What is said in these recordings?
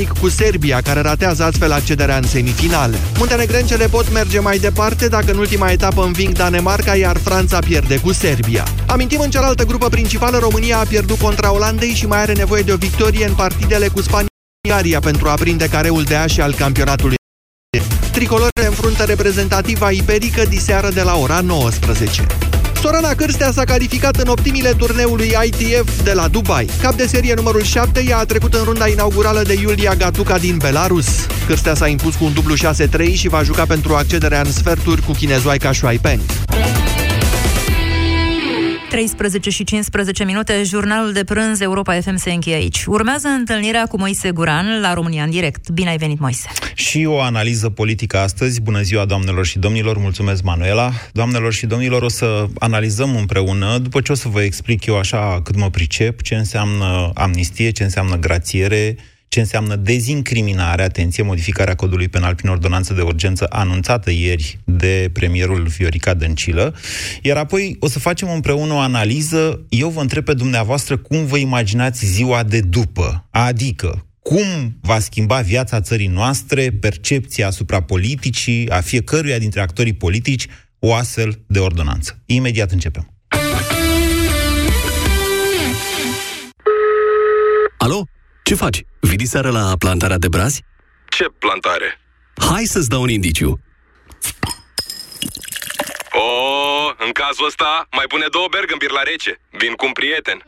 britanic cu Serbia, care ratează astfel accederea în semifinale. Muntenegrencele pot merge mai departe dacă în ultima etapă înving Danemarca, iar Franța pierde cu Serbia. Amintim, în cealaltă grupă principală, România a pierdut contra Olandei și mai are nevoie de o victorie în partidele cu Spania pentru a prinde careul de ași al campionatului. Tricolorele în fruntă reprezentativa iberică diseară de la ora 19. Sorana Cârstea s-a calificat în optimile turneului ITF de la Dubai. Cap de serie numărul 7, ea a trecut în runda inaugurală de Iulia Gatuca din Belarus. Cârstea s-a impus cu un dublu 6-3 și va juca pentru accederea în sferturi cu chinezoaica Shuai Peng. 13 și 15 minute, jurnalul de prânz Europa FM se încheie aici. Urmează întâlnirea cu Moise Guran la România în direct. Bine ai venit, Moise! Și o analiză politică astăzi. Bună ziua, doamnelor și domnilor! Mulțumesc, Manuela! Doamnelor și domnilor, o să analizăm împreună, după ce o să vă explic eu așa cât mă pricep, ce înseamnă amnistie, ce înseamnă grațiere, ce înseamnă dezincriminare, atenție, modificarea codului penal prin ordonanță de urgență anunțată ieri de premierul Viorica Dăncilă, iar apoi o să facem împreună o analiză. Eu vă întreb pe dumneavoastră cum vă imaginați ziua de după, adică cum va schimba viața țării noastre, percepția asupra politicii, a fiecăruia dintre actorii politici, o astfel de ordonanță. Imediat începem. Ce faci? Vii seara la plantarea de brazi? Ce plantare? Hai să-ți dau un indiciu. O, în cazul ăsta, mai pune două bergambir la rece. Vin cu un prieten.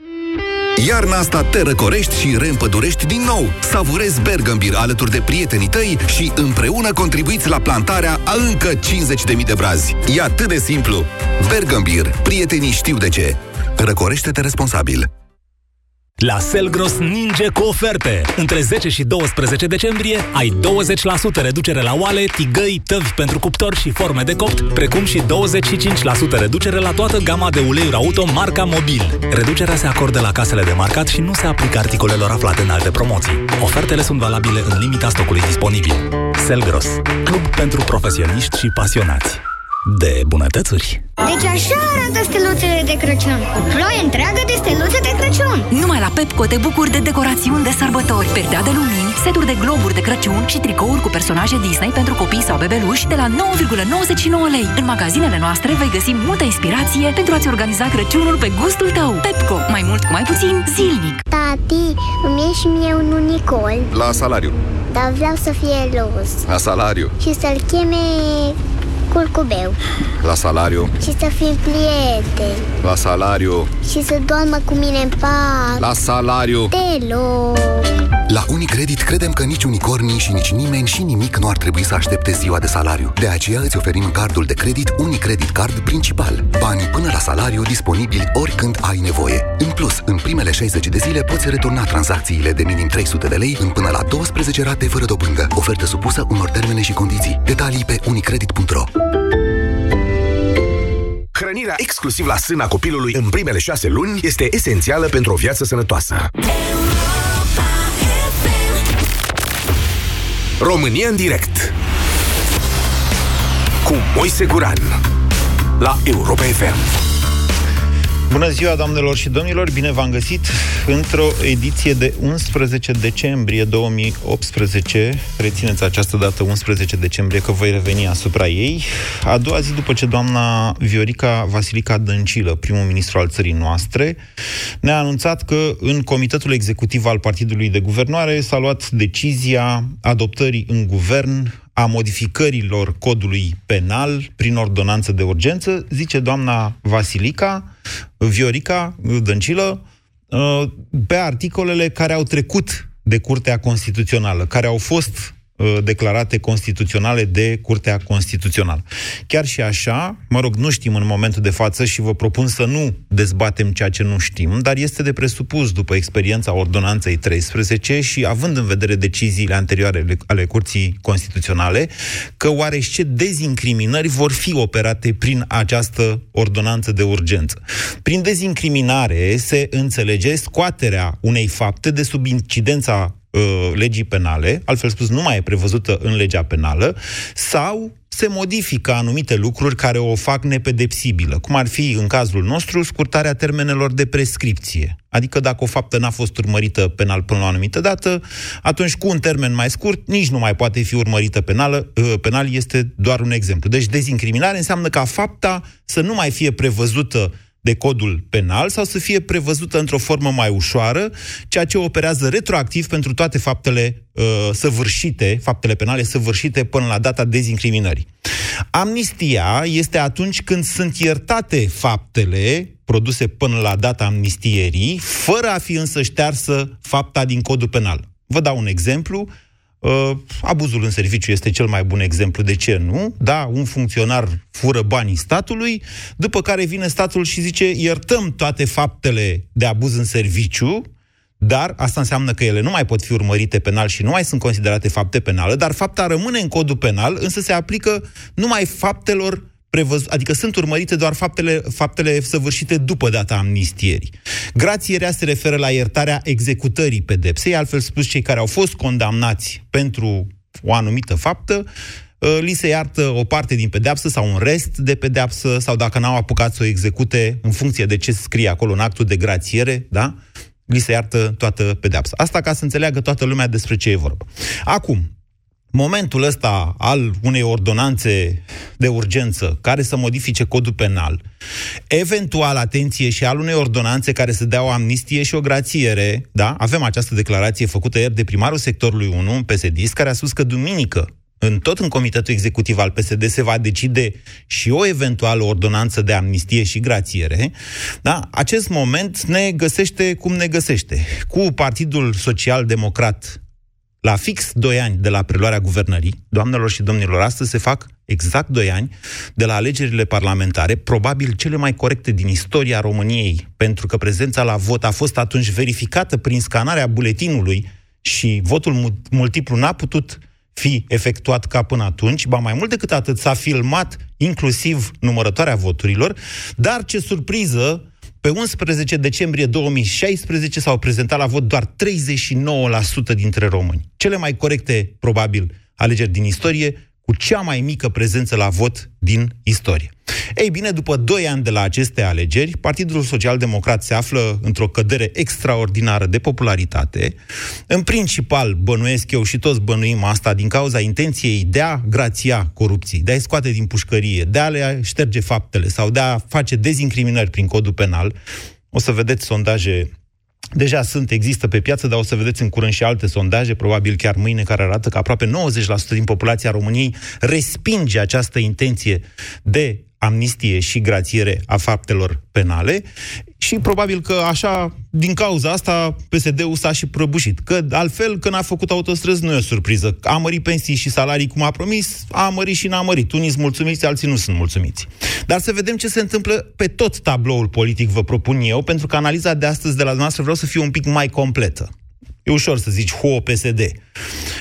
Iarna asta te răcorești și reîmpădurești din nou. Savurezi Bergambir alături de prietenii tăi și împreună contribuiți la plantarea a încă 50.000 de brazi. E atât de simplu. Bergambir. Prietenii știu de ce. Răcorește-te responsabil. La Selgros ninge cu oferte! Între 10 și 12 decembrie ai 20% reducere la oale, tigăi, tăvi pentru cuptor și forme de copt, precum și 25% reducere la toată gama de uleiuri auto marca Mobil. Reducerea se acordă la casele de marcat și nu se aplică articolelor aflate în alte promoții. Ofertele sunt valabile în limita stocului disponibil. Selgros, club pentru profesioniști și pasionați de bunătățuri. Deci așa arată steluțele de Crăciun. O ploaie întreagă de steluțe de Crăciun. Numai la Pepco te bucuri de decorațiuni de sărbători, perdea de lumini, seturi de globuri de Crăciun și tricouri cu personaje Disney pentru copii sau bebeluși de la 9,99 lei. În magazinele noastre vei găsi multă inspirație pentru a-ți organiza Crăciunul pe gustul tău. Pepco, mai mult cu mai puțin, zilnic. Tati, îmi e și mie un unicol. La salariu. Dar vreau să fie roz. La salariu. Și să-l cheme curcubeu. La salariu. Și să fim prieteni. La salariu. Și să doarmă cu mine în pat. La salariu. Deloc. La Unicredit credem că nici unicornii și nici nimeni și nimic nu ar trebui să aștepte ziua de salariu. De aceea îți oferim cardul de credit Unicredit Card principal. Banii până la salariu disponibili oricând ai nevoie. În plus, în primele 60 de zile poți returna tranzacțiile de minim 300 de lei în până la 12 rate fără dobândă. Ofertă supusă unor termene și condiții. Detalii pe unicredit.ro Hrănirea exclusiv la sâna copilului în primele șase luni este esențială pentru o viață sănătoasă. România în direct cu Moise Guran la Europa FM. Bună ziua, doamnelor și domnilor! Bine v-am găsit într-o ediție de 11 decembrie 2018. Rețineți această dată, 11 decembrie, că voi reveni asupra ei. A doua zi după ce doamna Viorica Vasilica Dăncilă, primul ministru al țării noastre, ne-a anunțat că în Comitetul Executiv al Partidului de Guvernare s-a luat decizia adoptării în guvern a modificărilor codului penal prin ordonanță de urgență, zice doamna Vasilica, Viorica Dăncilă, uh, pe articolele care au trecut de Curtea Constituțională, care au fost Uh, declarate constituționale de Curtea Constituțională. Chiar și așa, mă rog, nu știm în momentul de față și vă propun să nu dezbatem ceea ce nu știm, dar este de presupus după experiența Ordonanței 13 și având în vedere deciziile anterioare ale Curții Constituționale, că oarește dezincriminări vor fi operate prin această ordonanță de urgență. Prin dezincriminare se înțelege scoaterea unei fapte de sub incidența uh, legii penale, altfel spus nu mai e prevăzută în legea penală, sau se modifică anumite lucruri care o fac nepedepsibilă, cum ar fi, în cazul nostru, scurtarea termenelor de prescripție. Adică dacă o faptă n-a fost urmărită penal până la o anumită dată, atunci cu un termen mai scurt nici nu mai poate fi urmărită penală, uh, penal, este doar un exemplu. Deci dezincriminare înseamnă ca fapta să nu mai fie prevăzută de codul penal sau să fie prevăzută într-o formă mai ușoară, ceea ce operează retroactiv pentru toate faptele uh, săvârșite, faptele penale săvârșite până la data dezincriminării. Amnistia este atunci când sunt iertate faptele produse până la data amnistierii, fără a fi însă ștearsă fapta din codul penal. Vă dau un exemplu. Uh, abuzul în serviciu este cel mai bun exemplu. De ce nu? Da, un funcționar fură banii statului, după care vine statul și zice iertăm toate faptele de abuz în serviciu, dar asta înseamnă că ele nu mai pot fi urmărite penal și nu mai sunt considerate fapte penale, dar fapta rămâne în codul penal, însă se aplică numai faptelor prevăz, adică sunt urmărite doar faptele, faptele săvârșite după data amnistierii. Grațierea se referă la iertarea executării pedepsei, altfel spus, cei care au fost condamnați pentru o anumită faptă, ă, li se iartă o parte din pedeapsă sau un rest de pedeapsă, sau dacă n-au apucat să o execute în funcție de ce scrie acolo în actul de grațiere, da? li se iartă toată pedeapsa. Asta ca să înțeleagă toată lumea despre ce e vorba. Acum, momentul ăsta al unei ordonanțe de urgență care să modifice codul penal, eventual, atenție, și al unei ordonanțe care să dea o amnistie și o grațiere, da? Avem această declarație făcută ieri de primarul sectorului 1, un psd care a spus că duminică, în tot în Comitetul Executiv al PSD se va decide și o eventuală ordonanță de amnistie și grațiere, da? acest moment ne găsește cum ne găsește. Cu Partidul Social Democrat la fix 2 ani de la preluarea guvernării, doamnelor și domnilor, astăzi se fac exact 2 ani de la alegerile parlamentare, probabil cele mai corecte din istoria României, pentru că prezența la vot a fost atunci verificată prin scanarea buletinului și votul multiplu n-a putut fi efectuat ca până atunci, ba mai mult decât atât, s-a filmat inclusiv numărătoarea voturilor, dar ce surpriză, pe 11 decembrie 2016 s-au prezentat la vot doar 39% dintre români. Cele mai corecte, probabil, alegeri din istorie, cu cea mai mică prezență la vot din istorie. Ei bine, după 2 ani de la aceste alegeri, Partidul Social Democrat se află într-o cădere extraordinară de popularitate. În principal, bănuiesc eu și toți bănuim asta din cauza intenției de a grația corupții, de a-i scoate din pușcărie, de a le șterge faptele sau de a face dezincriminări prin codul penal. O să vedeți sondaje Deja sunt, există pe piață, dar o să vedeți în curând și alte sondaje, probabil chiar mâine, care arată că aproape 90% din populația României respinge această intenție de amnistie și grațiere a faptelor penale și probabil că așa, din cauza asta, PSD-ul s-a și prăbușit. Că altfel, când a făcut autostrăzi, nu e o surpriză. A mărit pensii și salarii cum a promis, a mărit și n-a mărit. Unii sunt mulțumiți, alții nu sunt mulțumiți. Dar să vedem ce se întâmplă pe tot tabloul politic, vă propun eu, pentru că analiza de astăzi de la noastră vreau să fie un pic mai completă. E ușor să zici ho PSD.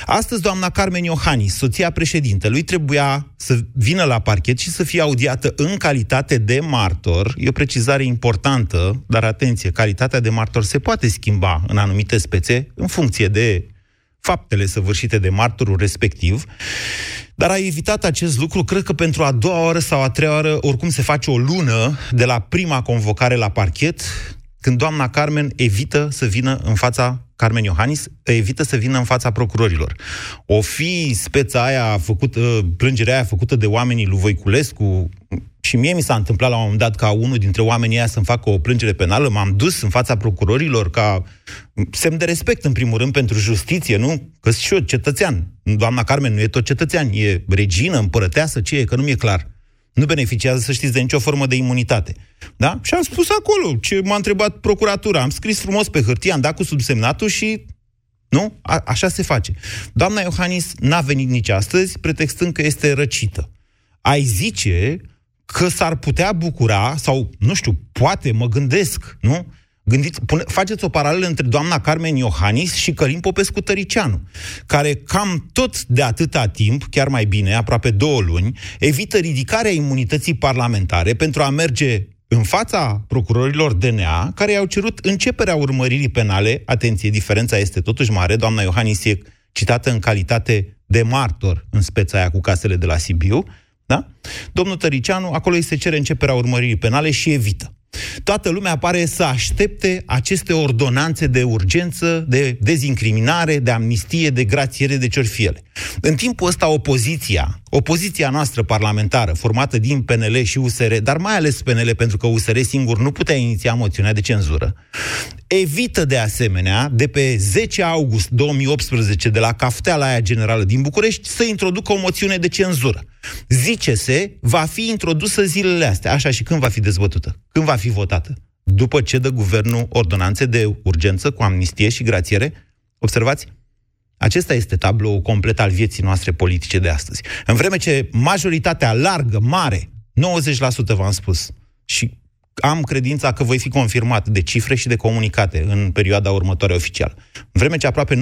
Astăzi, doamna Carmen Iohannis, soția președintelui, trebuia să vină la parchet și să fie audiată în calitate de martor. E o precizare importantă, dar atenție, calitatea de martor se poate schimba în anumite spețe în funcție de faptele săvârșite de martorul respectiv. Dar a evitat acest lucru, cred că pentru a doua oară sau a treia oară, oricum se face o lună de la prima convocare la parchet, când doamna Carmen evită să vină în fața Carmen Iohannis evită să vină în fața procurorilor. O fi speța aia făcută, plângerea aia făcută de oamenii lui Voiculescu, și mie mi s-a întâmplat la un moment dat ca unul dintre oamenii aia să-mi facă o plângere penală, m-am dus în fața procurorilor ca semn de respect, în primul rând, pentru justiție, nu? Că și eu cetățean. Doamna Carmen nu e tot cetățean, e regină, împărăteasă, ce e, că nu mi-e clar nu beneficiază, să știți, de nicio formă de imunitate. Da? Și am spus acolo ce m-a întrebat procuratura. Am scris frumos pe hârtie, am dat cu subsemnatul și nu? A- așa se face. Doamna Iohannis n-a venit nici astăzi, pretextând că este răcită. Ai zice că s-ar putea bucura, sau, nu știu, poate, mă gândesc, nu? Gândiți, pune, faceți o paralelă între doamna Carmen Iohannis și Călim Popescu Tăricianu, care cam tot de atâta timp, chiar mai bine, aproape două luni, evită ridicarea imunității parlamentare pentru a merge în fața procurorilor DNA, care i-au cerut începerea urmăririi penale. Atenție, diferența este totuși mare. Doamna Iohannis e citată în calitate de martor în speța aia cu casele de la Sibiu, Da? Domnul Tăricianu, acolo îi se cere începerea urmăririi penale și evită. Toată lumea pare să aștepte aceste ordonanțe de urgență, de dezincriminare, de amnistie, de grațiere, de ciorfiele. În timpul ăsta, opoziția, opoziția noastră parlamentară, formată din PNL și USR, dar mai ales PNL, pentru că USR singur nu putea iniția moțiunea de cenzură, evită de asemenea, de pe 10 august 2018, de la cafteala aia generală din București, să introducă o moțiune de cenzură. Zice-se, va fi introdusă zilele astea. Așa și când va fi dezbătută? Când va fi votată? După ce dă guvernul ordonanțe de urgență cu amnistie și grațiere? Observați? Acesta este tablou complet al vieții noastre politice de astăzi. În vreme ce majoritatea largă, mare, 90% v-am spus, și am credința că voi fi confirmat de cifre și de comunicate în perioada următoare oficială. În vreme ce aproape 90%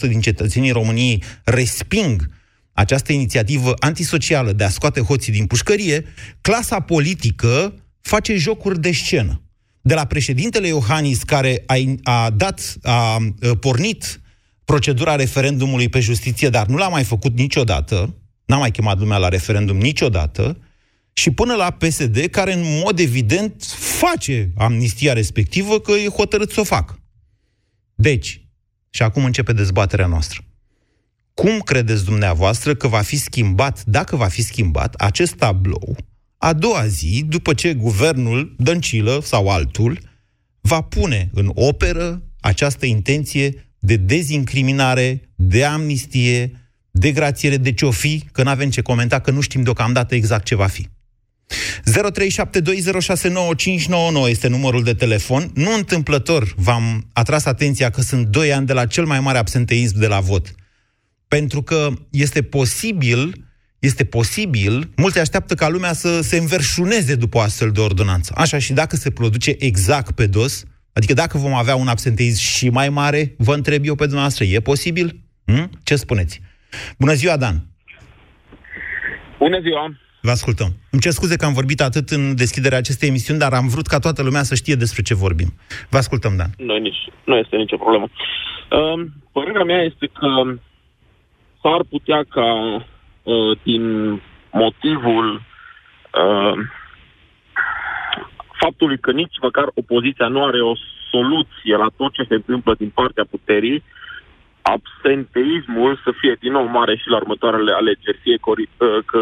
din cetățenii României resping această inițiativă antisocială de a scoate hoții din pușcărie, clasa politică face jocuri de scenă. De la președintele Iohannis, care a, a dat, a, a pornit procedura referendumului pe justiție, dar nu l-a mai făcut niciodată, n-a mai chemat lumea la referendum niciodată, și până la PSD, care în mod evident face amnistia respectivă, că e hotărât să o facă. Deci, și acum începe dezbaterea noastră. Cum credeți dumneavoastră că va fi schimbat, dacă va fi schimbat, acest tablou a doua zi, după ce guvernul Dăncilă sau altul va pune în operă această intenție de dezincriminare, de amnistie, de grațiere, de ce o fi, că nu avem ce comenta, că nu știm deocamdată exact ce va fi. 0372069599 este numărul de telefon. Nu întâmplător v-am atras atenția că sunt 2 ani de la cel mai mare absenteism de la vot. Pentru că este posibil, este posibil, mulți așteaptă ca lumea să se înverșuneze după o astfel de ordonanță. Așa și dacă se produce exact pe dos, adică dacă vom avea un absenteism și mai mare, vă întreb eu pe dumneavoastră, e posibil? Hm? Ce spuneți? Bună ziua, Dan! Bună ziua! Vă ascultăm. Îmi cer scuze că am vorbit atât în deschiderea acestei emisiuni, dar am vrut ca toată lumea să știe despre ce vorbim. Vă ascultăm, Dan. Nu, nici, nu este nicio problemă. Uh, părerea mea este că s-ar putea ca uh, din motivul uh, faptului că nici măcar opoziția nu are o soluție la tot ce se întâmplă din partea puterii, absenteismul să fie din nou mare și la următoarele alegeri, fie că, uh, că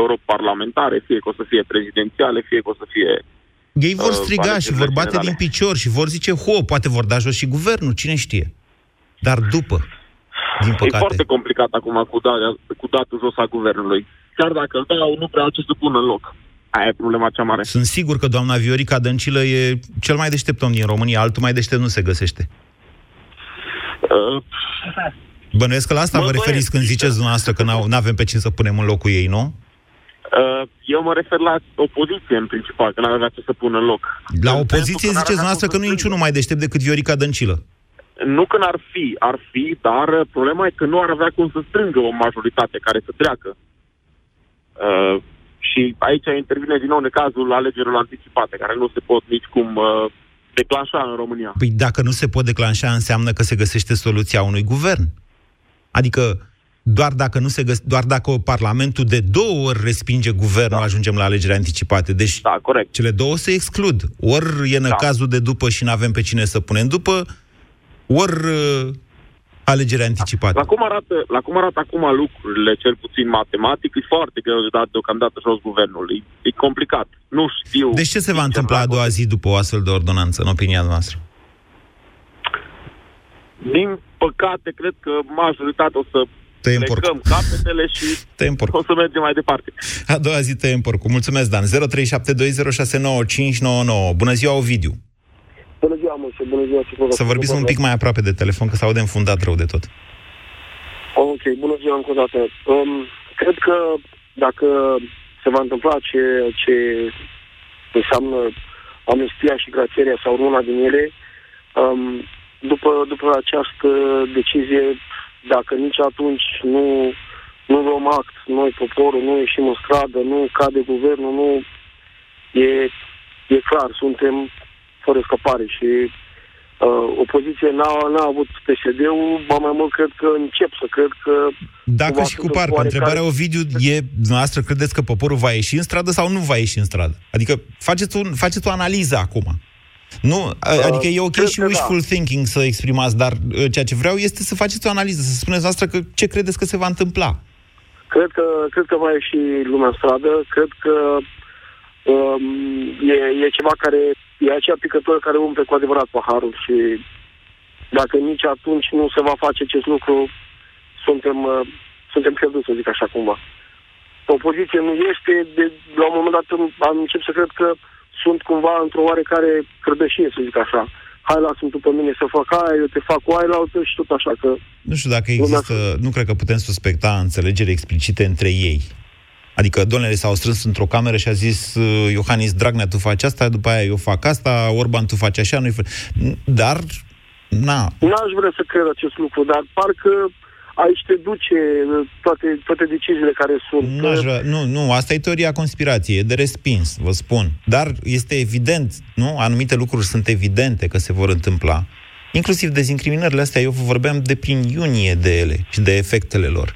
europarlamentare, fie că o să fie prezidențiale, fie că o să fie ei vor uh, striga uh, și vor bate generale. din picior și vor zice, ho, poate vor da jos și guvernul, cine știe. Dar după, din păcate... E foarte complicat acum cu, da, cu datul jos a guvernului. Chiar dacă îl dau, nu prea ce să pun în loc. Aia e problema cea mare. Sunt sigur că doamna Viorica Dăncilă e cel mai deștept om din România, altul mai deștept nu se găsește. Uh, Bănuiesc că la asta vă referiți când ziceți dumneavoastră că nu avem pe cine să punem în locul ei, nu? Uh, eu mă refer la opoziție în principal, că n-ar avea ce să pună în loc. La opoziție ziceți noastră că nu e niciunul mai deștept decât Viorica Dăncilă. Nu că n-ar fi, ar fi, dar problema e că nu ar avea cum să strângă o majoritate care să treacă. Uh, și aici intervine din nou în cazul alegerilor anticipate, care nu se pot nici cum uh, declanșa în România. Păi dacă nu se pot declanșa, înseamnă că se găsește soluția unui guvern. Adică doar dacă, nu se găs- doar dacă Parlamentul de două ori respinge guvernul, da. ajungem la alegeri anticipate. Deci da, corect. cele două se exclud. Ori e în da. cazul de după și nu avem pe cine să punem după, ori uh, alegeri anticipate. La cum, arată, la cum arată acum lucrurile, cel puțin matematic, e foarte greu de dat deocamdată jos guvernul. E, e complicat. Nu știu... Deci ce se va întâmpla a doua zi după o astfel de ordonanță, în opinia noastră? Din păcate, cred că majoritatea o să tăiem porc. capetele și tăiem porc. o să mergem mai departe. A doua zi tăiem porcul. Mulțumesc, Dan. 0372069599. Bună ziua, Ovidiu. Bună ziua, Moise. Bună ziua, Să vorbiți un pic mai aproape de telefon, că s aude înfundat rău de tot. Ok, bună ziua încă o dată. Um, cred că dacă se va întâmpla ce, ce înseamnă amnistia și grațierea sau una din ele, um, după, după această decizie dacă nici atunci nu, nu luăm act, noi, poporul, nu ieșim în stradă, nu cade guvernul, nu... E, e clar, suntem fără scăpare și uh, opoziție n-a, n-a avut PSD-ul, ba mai mult cred că încep să cred că... Dacă cumva și cu sunt parcă. oarecare- Întrebarea, Ovidiu, e, dumneavoastră credeți că poporul va ieși în stradă sau nu va ieși în stradă? Adică faceți, un, faceți o analiză acum. Nu, a- adică e ok cred și că da. wishful thinking să exprimați, dar uh, ceea ce vreau este să faceți o analiză, să spuneți noastră că ce credeți că se va întâmpla. Cred că, cred că va ieși lumea în stradă, cred că um, e, e ceva care, e acea picătură care umple cu adevărat paharul și dacă nici atunci nu se va face acest lucru, suntem, uh, suntem pierduți, să zic așa cumva. Opoziție nu este, de, la un moment dat am- am încep să cred că sunt cumva într-o oarecare crădășie, să zic așa. Hai, lasă-mi tu pe mine să fac aia, eu te fac cu aia la altă și tot așa, că Nu știu dacă există, nu cred că putem suspecta înțelegeri explicite între ei. Adică domnule s-au strâns într-o cameră și a zis uh, Iohannis Dragnea, tu faci asta, după aia eu fac asta, Orban, tu faci așa, nu Dar, na, N-aș vrea să cred acest lucru, dar parcă aici te duce uh, toate, toate deciziile care sunt. N-aș vrea, nu, nu, asta e teoria conspirației, e de respins, vă spun. Dar este evident, nu? Anumite lucruri sunt evidente că se vor întâmpla. Inclusiv dezincriminările astea, eu vă vorbeam de prin iunie de ele și de efectele lor.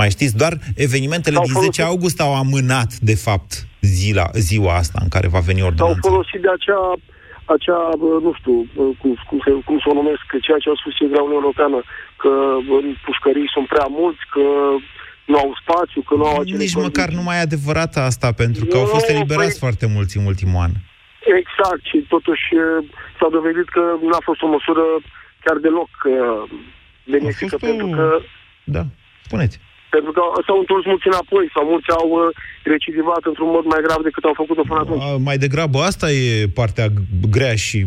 Mai știți, doar evenimentele S-au din 10 folosit- august au amânat, de fapt, zila, ziua asta în care va veni S-au ordonanța. folosit de acea, acea uh, nu știu, uh, cum, cum, se, cum să o numesc, ceea ce au spus ei de la Uniunea Europeană, că în pușcării sunt prea mulți, că nu au spațiu, că nu au acele Nici condiții. măcar nu mai e adevărat asta, pentru că au Nu, fost eliberați păi- foarte mulți în ultimul an. Exact, și totuși uh, s-a dovedit că n-a fost o măsură chiar deloc uh, benefică, A fost o- pentru că Da, spuneți. Pentru că s-au întors mulți înapoi sau mulți au uh, recidivat într-un mod mai grav decât au făcut-o până atunci. A, Mai degrabă asta e partea g- grea și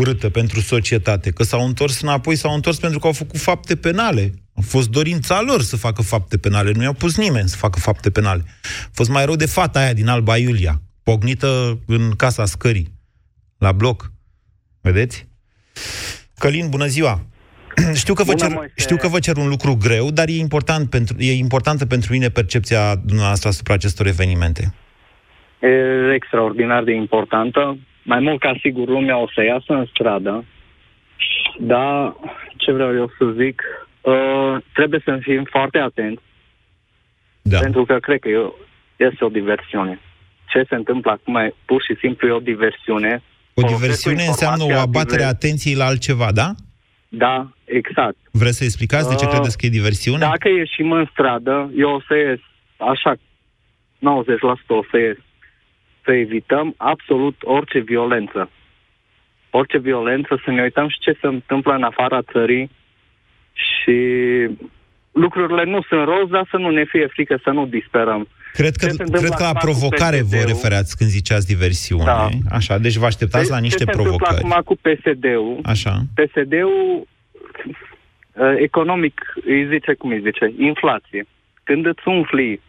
urâtă pentru societate, că s-au întors înapoi, s-au întors pentru că au făcut fapte penale. A fost dorința lor să facă fapte penale, nu i-au pus nimeni să facă fapte penale. A fost mai rău de fata aia din Alba Iulia, pognită în casa scării, la bloc. Vedeți? Călin, bună ziua! Știu că, vă Bună, cer, Moise. știu că vă cer un lucru greu, dar e, important pentru, e importantă pentru mine percepția dumneavoastră asupra acestor evenimente. E extraordinar de importantă. Mai mult ca sigur lumea o să iasă în stradă, dar ce vreau eu să zic, uh, trebuie să fim foarte atenți, da. pentru că cred că e- este o diversiune. Ce se întâmplă acum e pur și simplu e o diversiune. O Folosesc diversiune înseamnă o informația abatere a diver- atenției la altceva, da? Da, exact. Vreți să explicați de ce Uh, credeți că e diversiune? Dacă ieșim în stradă, eu o să ies, așa, 90% o să ies, să evităm absolut orice violență. Orice violență, să ne uităm și ce se întâmplă în afara țării și lucrurile nu sunt roz, dar să nu ne fie frică, să nu disperăm. Cred că, Ce se întâmplă cred că la acum cu provocare vă PSD-ul? referați când ziceați diversiune. Da. Așa, deci vă așteptați la niște ce se provocări. întâmplă acum cu PSD-ul? Așa. PSD-ul uh, economic îi zice, cum îi zice, inflație. Când îți umfli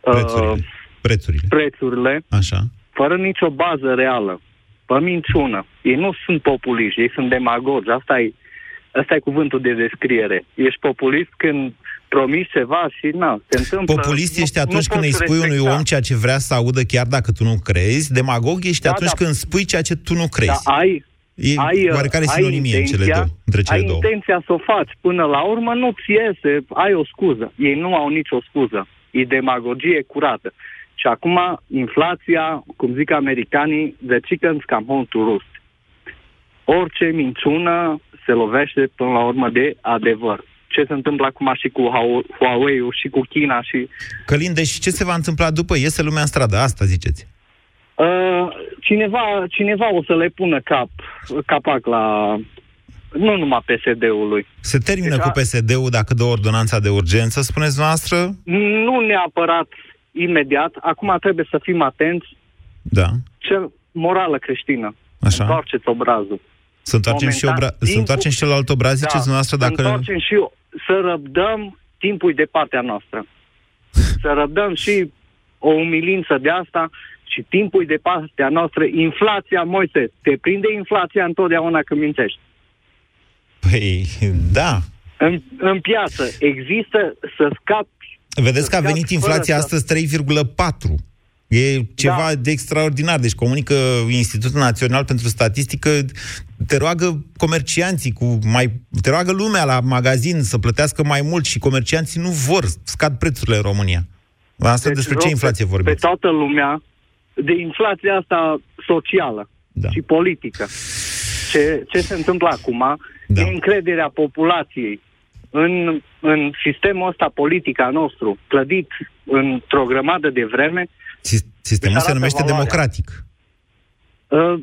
uh, Prețurile. Prețurile. prețurile Așa. fără nicio bază reală, pe minciună. Ei nu sunt populiști, ei sunt demagogi. Asta e, asta e cuvântul de descriere. Ești populist când promiți ceva și na, se întâmplă. Populist ești nu- atunci nu când îi poți spui unui respecta. om ceea ce vrea să audă chiar dacă tu nu crezi. Demagog ești Da, atunci da. când spui ceea ce tu nu crezi. Da, ai, E ai, uh, oarecare ai sinonimie în cele intenția- două, între cele ai două. intenția să o faci. Până la urmă nu-ți iese, ai o scuză. Ei nu au nicio scuză. E demagogie curată. Și acum, inflația, cum zic americanii, the chickens come home to roost. Orice minciună se lovește până la urmă de adevăr. Ce se întâmplă acum și cu Hua- Huawei-ul și cu China și Călin, deci ce se va întâmpla după? Iese lumea în stradă, asta ziceți. Uh, cineva, cineva o să le pună cap, capac la... Nu numai PSD-ului. Se termină Deci, cu a- PSD-ul dacă dă ordonanța de urgență, spuneți noastră? Nu neapărat imediat. Acum trebuie să fim atenți. Da. Ce morală creștină. Așa. Întoarceți obrazul. Să întoarcem și, Momentan, obra- să timpul- întoarcem și celălalt obraz, ziceți noastră, să dacă... întoarcem și să răbdăm timpul de partea noastră. să răbdăm și o umilință de asta și timpul de partea noastră. Inflația, Moise, te prinde inflația întotdeauna când mințești. Păi, da. În, în piață există să scapi Vedeți că a Să venit scapi inflația fără să- astăzi 3,4. E ceva Da. de extraordinar. Deci comunică Institutul Național pentru Statistică te roagă comercianții cu mai... Te roagă lumea la magazin să plătească mai mult și comercianții nu vor, scad prețurile în România. Asta deci, despre ce inflație vorbim? Pe toată lumea de inflația asta socială da. și politică. Ce, ce se întâmplă acum da. e încrederea populației în, în sistemul ăsta politic al nostru, clădit într-o grămadă de vreme. Sistemul se numește valoarea. democratic. Uh,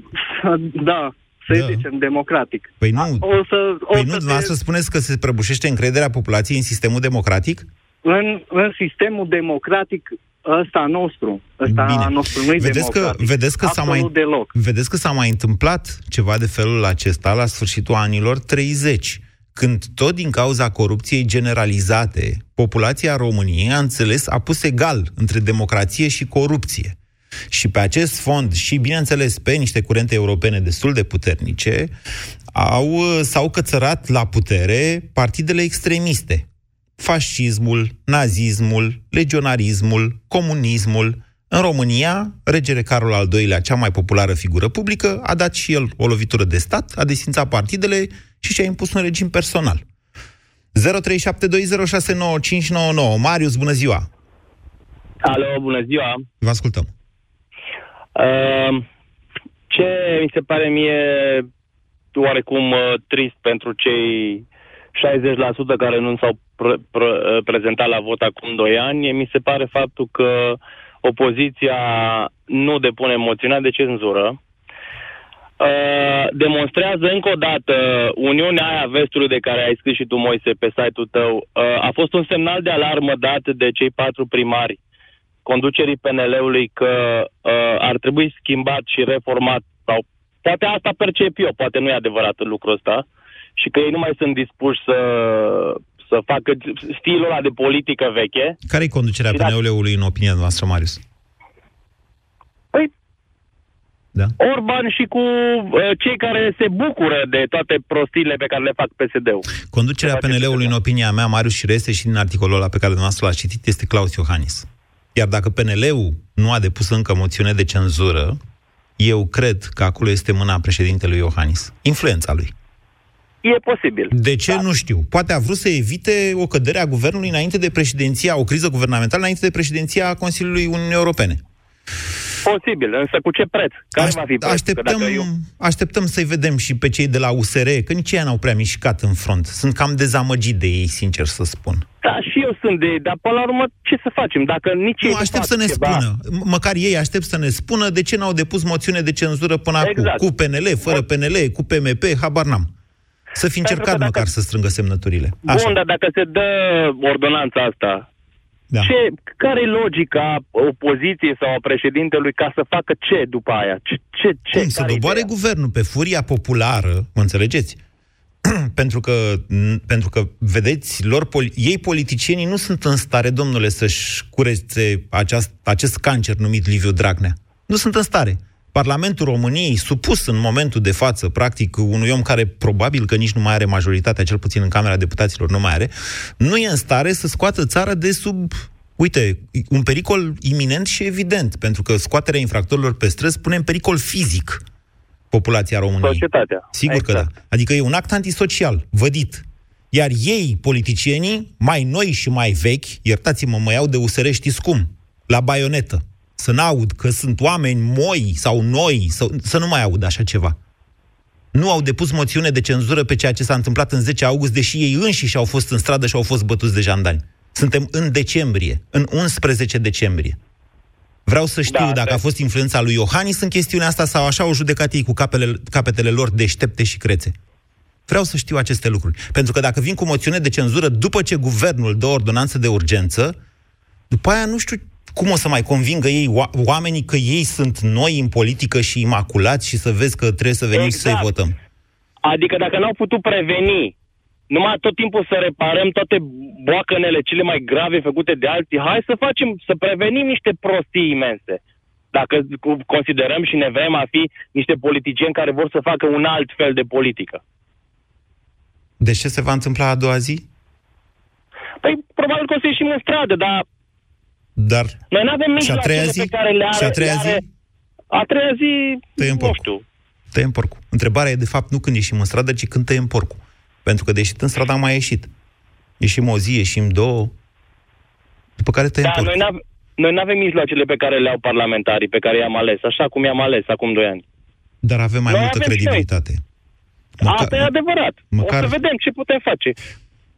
da, să da. zicem democratic. Păi nu, o să, o păi nu să dumneavoastră te... spuneți că se prăbușește încrederea populației în sistemul democratic? În, în sistemul democratic ăsta nostru. Ăsta Bine. nostru nu vedeți că, vedeți că s-a mai, deloc. Vedeți că s-a mai întâmplat ceva de felul acesta la sfârșitul anilor 30 când tot din cauza corupției generalizate, populația României a înțeles, a pus egal între democrație și corupție. Și pe acest fond, și bineînțeles pe niște curente europene destul de puternice, au, s-au cățărat la putere partidele extremiste. Fascismul, nazismul, legionarismul, comunismul. În România, regele Carol al II-lea, cea mai populară figură publică, a dat și el o lovitură de stat, a desfințat partidele și și-a impus un regim personal. 0372069599. Marius, bună ziua! Alo, bună ziua! Vă ascultăm. Uh, ce mi se pare mie oarecum uh, trist pentru cei 60% care nu s-au pre- pre- uh, prezentat la vot acum 2 ani, mi se pare faptul că opoziția nu depune moțiunea de cenzură, Uh, demonstrează încă o dată Uniunea aia vestului de care ai scris și tu, Moise, pe site-ul tău. Uh, a fost un semnal de alarmă dat de cei patru primari conducerii PNL-ului că uh, ar trebui schimbat și reformat sau poate asta percep eu, poate nu e adevărat lucrul ăsta și că ei nu mai sunt dispuși să să facă stilul ăla de politică veche. Care e conducerea PNL-ului în opinia noastră, Marius? Păi, da. Orban și cu uh, cei care se bucură de toate prostiile pe care le fac PSD-ul. Conducerea PNL-ului, în opinia mea, Marius și reste și din articolul ăla pe care dumneavoastră l-ați citit, este Claus Iohannis. Iar dacă PNL-ul nu a depus încă moțiune de cenzură, eu cred că acolo este mâna președintelui Iohannis. Influența lui. E posibil. De ce? Da. Nu știu. Poate a vrut să evite o cădere a guvernului înainte de președinția, o criză guvernamentală înainte de președinția Consiliului Uniunii Europene. Posibil, însă cu ce preț? Care Aș, va fi preț? Așteptăm, eu... așteptăm să-i vedem și pe cei de la USR, că nici ei n-au prea mișcat în front. Sunt cam dezamăgit de ei, sincer să spun. Da, și eu sunt de... Dar până la urmă, ce să facem? Dacă nici nu, ei aștept să ne ceva... spună. Măcar ei aștept să ne spună de ce n-au depus moțiune de cenzură până exact. acum. Cu PNL, fără PNL, cu PMP, habar n-am. Să fi încercat dacă... măcar să strângă semnăturile. Așa. Bun, dar dacă se dă ordonanța asta, da. Ce, care e logica opoziției sau a președintelui ca să facă ce după aia? Ce, ce, ce, Cum, să doboare guvernul pe furia populară, mă înțelegeți? pentru, că, pentru că, vedeți, lor, ei politicienii nu sunt în stare, domnule, să-și curețe aceast, acest cancer numit Liviu Dragnea. Nu sunt în stare. Parlamentul României, supus în momentul de față, practic, unui om care probabil că nici nu mai are majoritatea, cel puțin în Camera Deputaților nu mai are, nu e în stare să scoată țara de sub Uite, un pericol iminent și evident, pentru că scoaterea infractorilor pe străzi pune în pericol fizic populația României. Societatea. Sigur exact. că da. Exact. Adică e un act antisocial, vădit. Iar ei, politicienii, mai noi și mai vechi, iertați-mă, mă iau de USR, știți cum? La baionetă să n-aud că sunt oameni moi sau noi, să, să nu mai aud așa ceva. Nu au depus moțiune de cenzură pe ceea ce s-a întâmplat în 10 august, deși ei înșiși au fost în stradă și au fost bătuți de jandani. Suntem în decembrie, în 11 decembrie. Vreau să știu da, dacă a fost influența lui Iohannis în chestiunea asta sau așa au judecat ei cu capele, capetele lor deștepte și crețe. Vreau să știu aceste lucruri. Pentru că dacă vin cu moțiune de cenzură după ce guvernul dă ordonanță de urgență, după aia nu știu cum o să mai convingă ei oamenii că ei sunt noi în politică și imaculați și să vezi că trebuie să venim exact. să-i votăm? Adică dacă n-au putut preveni numai tot timpul să reparăm toate boacănele cele mai grave făcute de alții, hai să facem, să prevenim niște prostii imense. Dacă considerăm și ne vrem a fi niște politicieni care vor să facă un alt fel de politică. De ce se va întâmpla a doua zi? Păi, probabil că o să ieșim în stradă, dar dar Noi nu avem mijloacele zi? pe care le are... Și a treia zi? Are, a treia zi, nu știu. Tăiem porcul. Întrebarea e, de fapt, nu când ieșim în stradă, ci când tăiem porcul. Pentru că de ieșit în stradă am mai ieșit. Ieșim o zi, ieșim două, după care tăiem Da, porcul. noi n noi nu avem mijloacele pe care le au parlamentarii, pe care i-am ales, așa cum i-am ales acum 2 ani. Dar avem mai Noi multă avem și credibilitate. Asta e adevărat. măcar- O să vedem ce putem face.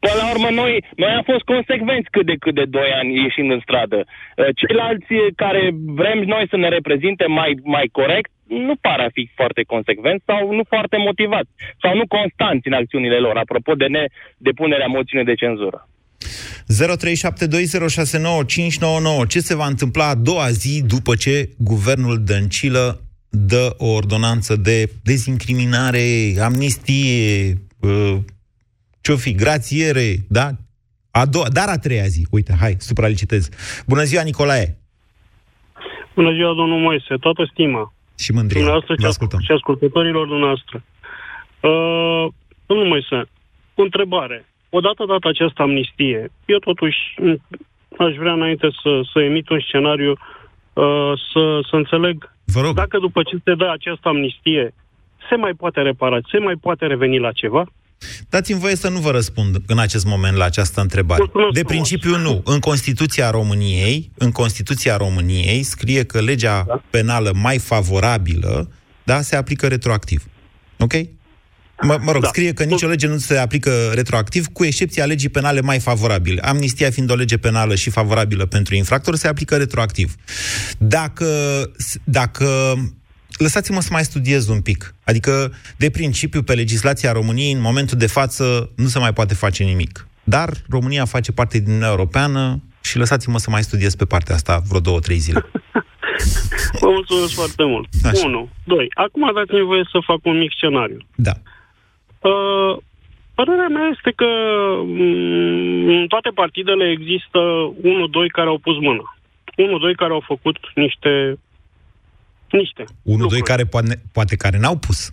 Până la urmă, noi, noi am fost consecvenți cât de cât de 2 ani ieșind în stradă. Uh, Ceilalți care vrem noi să ne reprezinte mai, mai corect, nu par a fi foarte consecvenți sau nu foarte motivați sau nu constanți în acțiunile lor, apropo de nedepunerea moțiunii de cenzură. 0372069599. Ce se va întâmpla a doua zi după ce guvernul Dăncilă dă o ordonanță de dezincriminare, amnistie, uh, ce-o fi, grațiere, da? A doua, dar a treia zi. Uite, hai, supralicitez. Bună ziua, Nicolae! Bună ziua, domnul Moise, toată stima. Și mândria. Dumneavoastră Vă și, ascultăm. și ascultătorilor dumneavoastră. Uh, domnul Moise, o întrebare. Odată dată această amnistie, eu totuși m, aș vrea înainte să, să emit un scenariu uh, să, să înțeleg Vă rog. dacă după ce se dă această amnistie se mai poate repara, se mai poate reveni la ceva? Dați-mi voie să nu vă răspund în acest moment la această întrebare. Mulțumesc De frumos. principiu, nu. În Constituția României, în Constituția României scrie că legea Da. penală mai favorabilă, da, se aplică retroactiv. Ok? Mă, mă rog, Da. scrie că nicio lege nu se aplică retroactiv, cu excepția legii penale mai favorabile. Amnistia fiind o lege penală și favorabilă pentru infractori, se aplică retroactiv. Dacă, dacă lăsați-mă să mai studiez un pic. Adică, de principiu, pe legislația României, în momentul de față, nu se mai poate face nimic. Dar România face parte din Uniunea Europeană și lăsați-mă să mai studiez pe partea asta vreo două, trei zile. Vă mulțumesc foarte mult. Așa. Unu. Doi. Acum dați-mi voie să fac un mic scenariu. Da. Uh, părerea mea este că mm, în toate partidele există unul, doi care au pus mână. Unul, doi care au făcut niște niște. Unul, doi care poate, poate care n-au pus.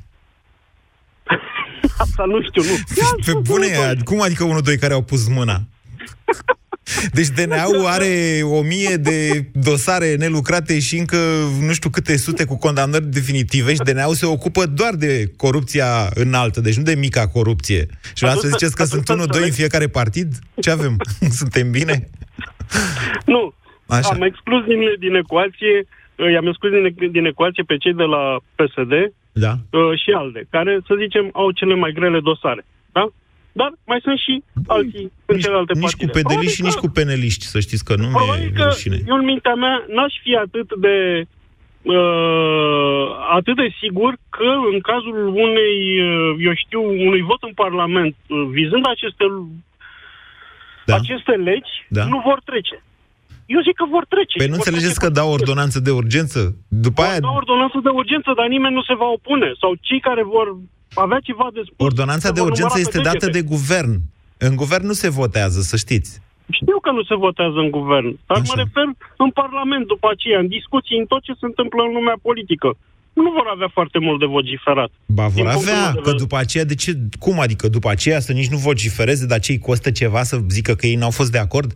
Asta nu știu, nu. Pe bune, cum adică unul, doi care au pus mâna? Deci DNA-ul are o mie de dosare nelucrate și încă nu știu câte sute cu condamnări definitive și DNA-ul se ocupă doar de corupția înaltă, deci nu de mica corupție. Și la să ziceți că Atunci sunt să unul, doi în înțeleg. fiecare partid? Ce avem? Suntem bine? Nu. Așa. Am exclus din, din ecuație, uh, i-am exclus din, din ecuație pe cei de la PSD Da. uh, și ALDE, care, să zicem, au cele mai grele dosare. Da? Dar mai sunt și alții în celelalte Nici partide. cu pedeliști și Probabil nici cu peneliști, să știți că nu Probabil mi-e că rușine. eu în mintea mea n-aș fi atât de uh, atât de sigur că în cazul unei, uh, eu știu, unui vot în Parlament uh, vizând aceste Da. aceste legi, Da. nu vor trece. Eu zic că vor trece. Păi și nu vor înțelegeți trece că dau ordonanță de urgență? După aia, da ordonanță de urgență, dar nimeni nu se va opune. Sau cei care vor avea ceva de spus... ordonanța se de vor urgență număra este pe dată degete. de guvern. În guvern nu se votează, să știți. Știu că nu se votează în guvern, dar mă refer în Parlament după aceea, în discuții, în tot ce se întâmplă în lumea politică. Nu vor avea foarte mult de vociferat. Ba vor Din punctul avea, meu de că vedere. după aceea, de ce, cum adică după aceea să nici nu vocifereze, dar ce îi costă ceva să zică că ei n-au fost de acord?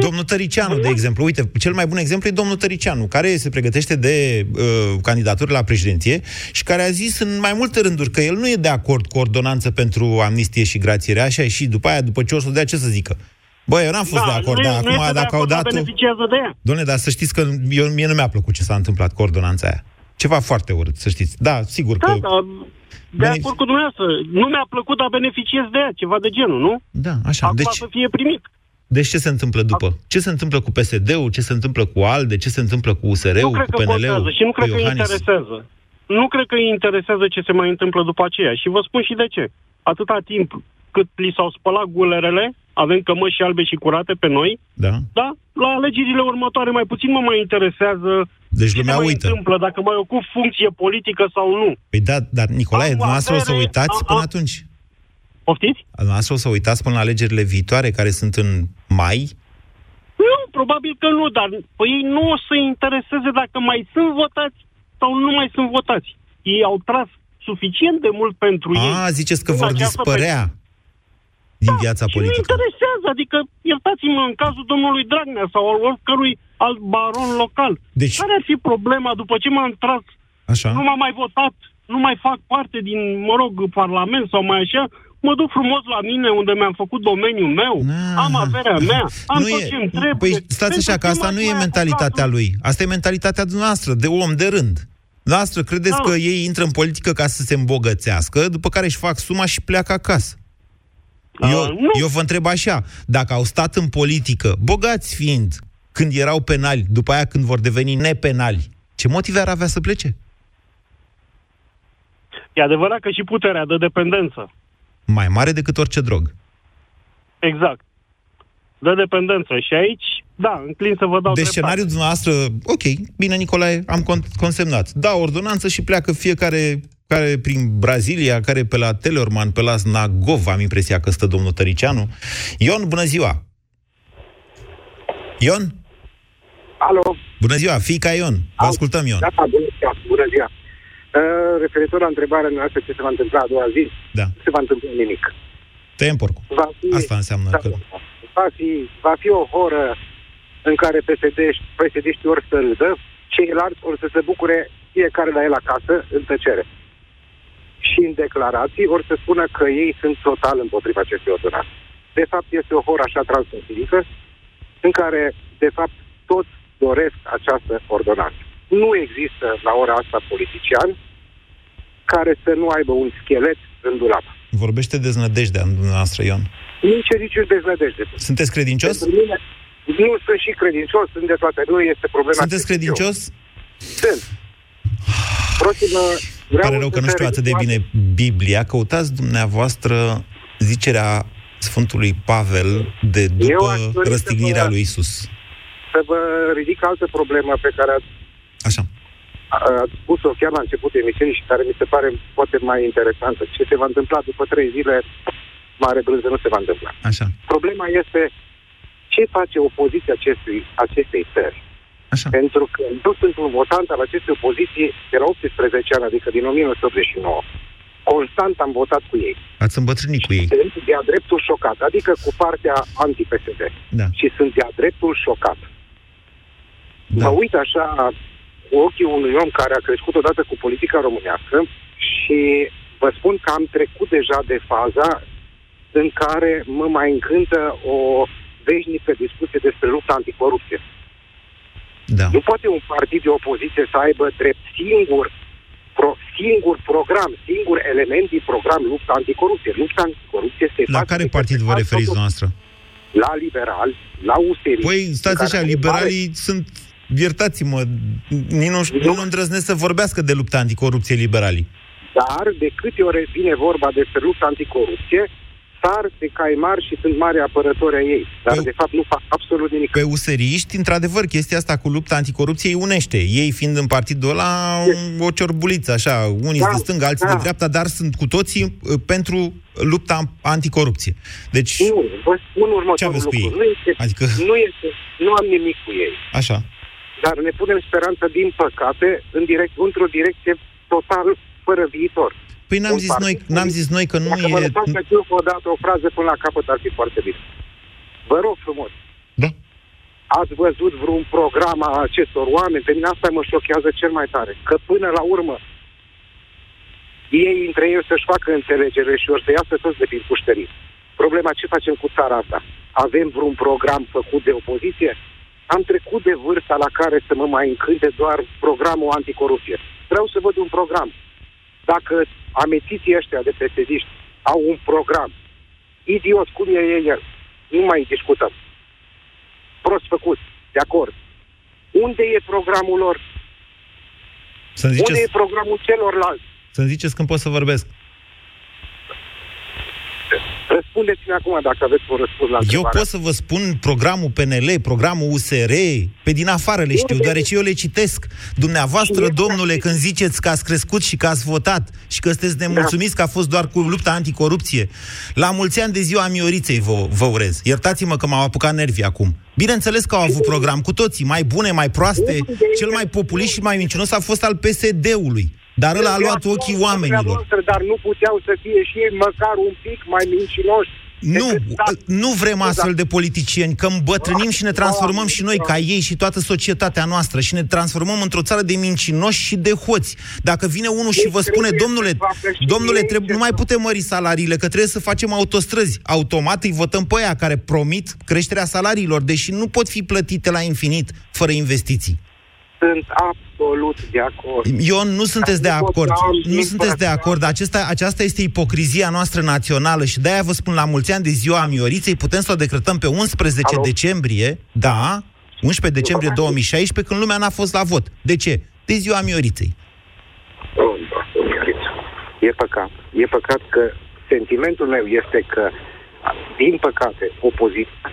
Domnul Tăricianu, de exemplu, uite, cel mai bun exemplu e domnul Tăricianu, care se pregătește de uh, candidatură la președinție și care a zis în mai multe rânduri că el nu e de acord cu ordonanță pentru amnistie și grațiere, așa, și după aia, după ce o să dea, ce să zică? Bă, eu n-am fost de acord, Da, nu, e- dar nu acum, este de dacă au acord, dar dat beneficiază de ea. Doamne, dar să știți că eu, mie nu mi-a plăcut ce s-a întâmplat cu ordonanța aia. Ceva foarte urât, să știți. Da, sigur Da, că... dar de Benefic- acord cu dumneavoastră. Nu mi-a plăcut, dar beneficiez de ea, ceva de genul, nu? Da, așa. Acum Deci, să fie primit. Deci ce se întâmplă după? Ce se întâmplă cu PSD-ul? Ce se întâmplă cu ALDE? Ce se întâmplă cu Nu USR-ul? cred Cu că PNL-ul? contează și nu cu cred că îi Iohannis? interesează. Nu cred că îi interesează ce se mai întâmplă după aceea. Și vă spun și de ce. Atâta timp cât li s-au spălat gulerele, avem cămăși albe și curate pe noi, Da. da? La alegerile următoare mai puțin mă mai interesează Deci ce lumea se mai uită. întâmplă, dacă mai ocup funcție politică sau nu. Păi da, dar Nicolae, Am dumneavoastră o să avere, uitați a- până a- atunci. Poftiți? Dumneavoastră o să uitați până la alegerile viitoare, care sunt în mai? Nu, probabil că nu, dar păi ei nu o să intereseze dacă mai sunt votați sau nu mai sunt votați. Ei au tras suficient de mult pentru ei. A, ziceți că în vor această dispărea din viața Și nu politică. interesează, adică iertați-mă în cazul domnului Dragnea sau al oricărui alt baron local. Deci- Care ar fi problema după ce m-am tras Așa. nu m-am mai votat, nu mai fac parte din, mă rog, parlament sau mai așa, mă duc frumos la mine unde mi-am făcut domeniul meu, am averea mea, am nu tot e, ce îmi trebuie. Păi stați Pentru așa, că ce asta m-ați nu e mai mentalitatea lui. Asta e mentalitatea dumneavoastră, de om de rând. Dumneavoastră credeți Da. că ei intră în politică ca să se îmbogățească, după care își fac suma și pleacă acasă. Eu, eu vă întreb așa, dacă au stat în politică, bogați fiind, când erau penali, după aia când vor deveni nepenali, ce motive ar avea să plece? E adevărat că și puterea de dependență. Mai mare decât orice drog. Exact. De dependență. Și aici, da, înclin să vă dau Deci dreptate. scenariul dumneavoastră, ok, bine Nicolae, am con- consemnat. Da, ordonanță și pleacă fiecare care prin Brazilia, care pe la Teleorman, pe la Snagov, am impresia că stă domnul Tăricianu. Ion, bună ziua! Ion? Alo? Bună ziua, fiica Ion. Vă ascultăm, Ion. Da, bună ziua. Bună ziua. Uh, referitor la întrebarea noastră ce se va întâmpla a doua zi, Da. nu se va întâmpla nimic. Tăiem porcul. Va fi, Asta înseamnă da, că... va, fi, va fi o horă în care PSD, PSD-știi ori să râdă, ceilalți ori să se bucure fiecare la el acasă, în tăcere. Și în declarații ori să spună că ei sunt total împotriva acestui ordonat. De fapt, este o horă așa transfrontalică în care, de fapt, toți doresc această ordonanță. Nu există la ora asta politician care să nu aibă un schelet în dulap. Vorbește deznădejdea în dumneavoastră, Ion. Nici nici deznădejde. Sunteți credincios? Pentru mine, nu sunt și credincios, sunt de toate. Nu este problema. Sunteți credincios? Sunt. Proximă, vreau Pare rău că să nu știu se atât de bine Biblia. Căutați dumneavoastră zicerea Sfântului Pavel de Eu după aș dori să răstignirea vă- lui Isus. să vă ridic altă problemă pe care ați, Așa. a- ați spus-o chiar la începutul emisiunii și care mi se pare poate mai interesantă. Ce se va întâmpla după trei zile, mare brânză nu se va întâmpla. Așa. Problema este ce face opoziția acestui, acestei țări. Așa. Pentru că eu sunt un votant al acestei opoziții de la 18 ani, adică din 1989. Constant am votat cu ei. Ați îmbătrânit cu ei. Sunt de-a dreptul șocat, adică cu partea anti-PSD. Da. Și sunt de-a dreptul șocat. Da. Mă uit așa cu ochii unui om care a crescut odată cu politica românească și vă spun că am trecut deja de faza în care mă mai încântă o veșnică discuție despre lupta anticorupție. Da. Nu poate un partid de opoziție să aibă drept singur pro, singur program, singur element din program lupta anticorupție. Lupta anticorupție se La face care de partid către vă alți referiți autorități. noastră? La liberal, la USR. Păi, stați așa, liberalii sunt, iertați-mă, nici nu, nu, nu îndrăznesc să vorbească de lupta anticorupție liberalii. Dar de câte ori vine vorba despre lupta anticorupție, sar de caimar și sunt mari apărători ai ei. Dar de fapt nu fac absolut nimic. Pe useriști, într-adevăr, chestia asta cu lupta anticorupție îi unește. Ei fiind în partidul ăla o ciorbuliță, așa, unii Da, de stânga, alții da. de dreapta, dar sunt cu toții uh, pentru lupta anticorupție. Deci, Nu, vă spun următorul Ce aveți cu lucru. ei? Nu, este, Adică, nu, este, nu am nimic cu ei. așa. Dar ne punem speranță, din păcate, în direct, într-o direcție total fără viitor. Păi n-am Un zis, noi, partid n-am zis noi că nu Dacă mă e... lăsați să fiu o dată o frază până la capăt, ar fi foarte bine. Vă rog frumos. Da. Ați văzut vreun program a acestor oameni? Pe mine asta mă șochează cel mai tare. Că până la urmă, ei între ei să-și facă înțelegere și or să iasă toți de prin pușterii. Problema ce facem cu țara asta? Avem vreun program făcut de opoziție? Am trecut de vârsta la care să mă mai încânte doar programul anticorupție. Vreau să văd un program. Dacă amețiții ăștia de psd au un program, idiot, cum e el, nu mai discutăm. Prost făcut, de acord. Unde e programul lor? Să-mi Unde ziceți, e programul celorlalți? să ziceți când pot să vorbesc. Răspundeți-mi acum dacă aveți un răspuns la Eu întrebarea. pot să vă spun programul PNL, programul USR, pe din afară le știu, deoarece eu le citesc. Dumneavoastră, domnule, când ziceți că ați crescut și că ați votat și că sunteți nemulțumiți că a fost doar cu lupta anticorupție, la mulți ani de ziua Mioriței vă, vă urez. Iertați-mă că m-au apucat nervii acum. Bineînțeles că au avut program cu toții, mai bune, mai proaste. Cel mai populist și mai mincinos a fost al PSD-ului. Dar ăla a luat ochii oamenilor. Dumneavoastră, Dar nu puteau să fie și ei măcar un pic mai mincinoși Nu, nu vrem astfel de politicieni, că îmbătrânim și ne transformăm și noi ca ei și toată societatea noastră și ne transformăm într-o țară de mincinoși și de hoți. Dacă vine unul și vă spune, domnule, domnule, trebuie, nu mai putem mări salariile, că trebuie să facem autostrăzi. Automat îi votăm pe aia care promit creșterea salariilor, deși nu pot fi plătite la infinit fără investiții. Sunt absolut de acord. Ion, nu sunteți de acord. Nu sunteți de acord. Acesta, aceasta este ipocrizia noastră națională și de-aia vă spun la mulți ani de ziua Mioriței, putem să o decretăm pe 11 Alo? decembrie, da, 11 decembrie 2016, când lumea n-a fost la vot. De ce? De ziua Mioriței. E păcat. E păcat că sentimentul meu este că, din păcate, opoziția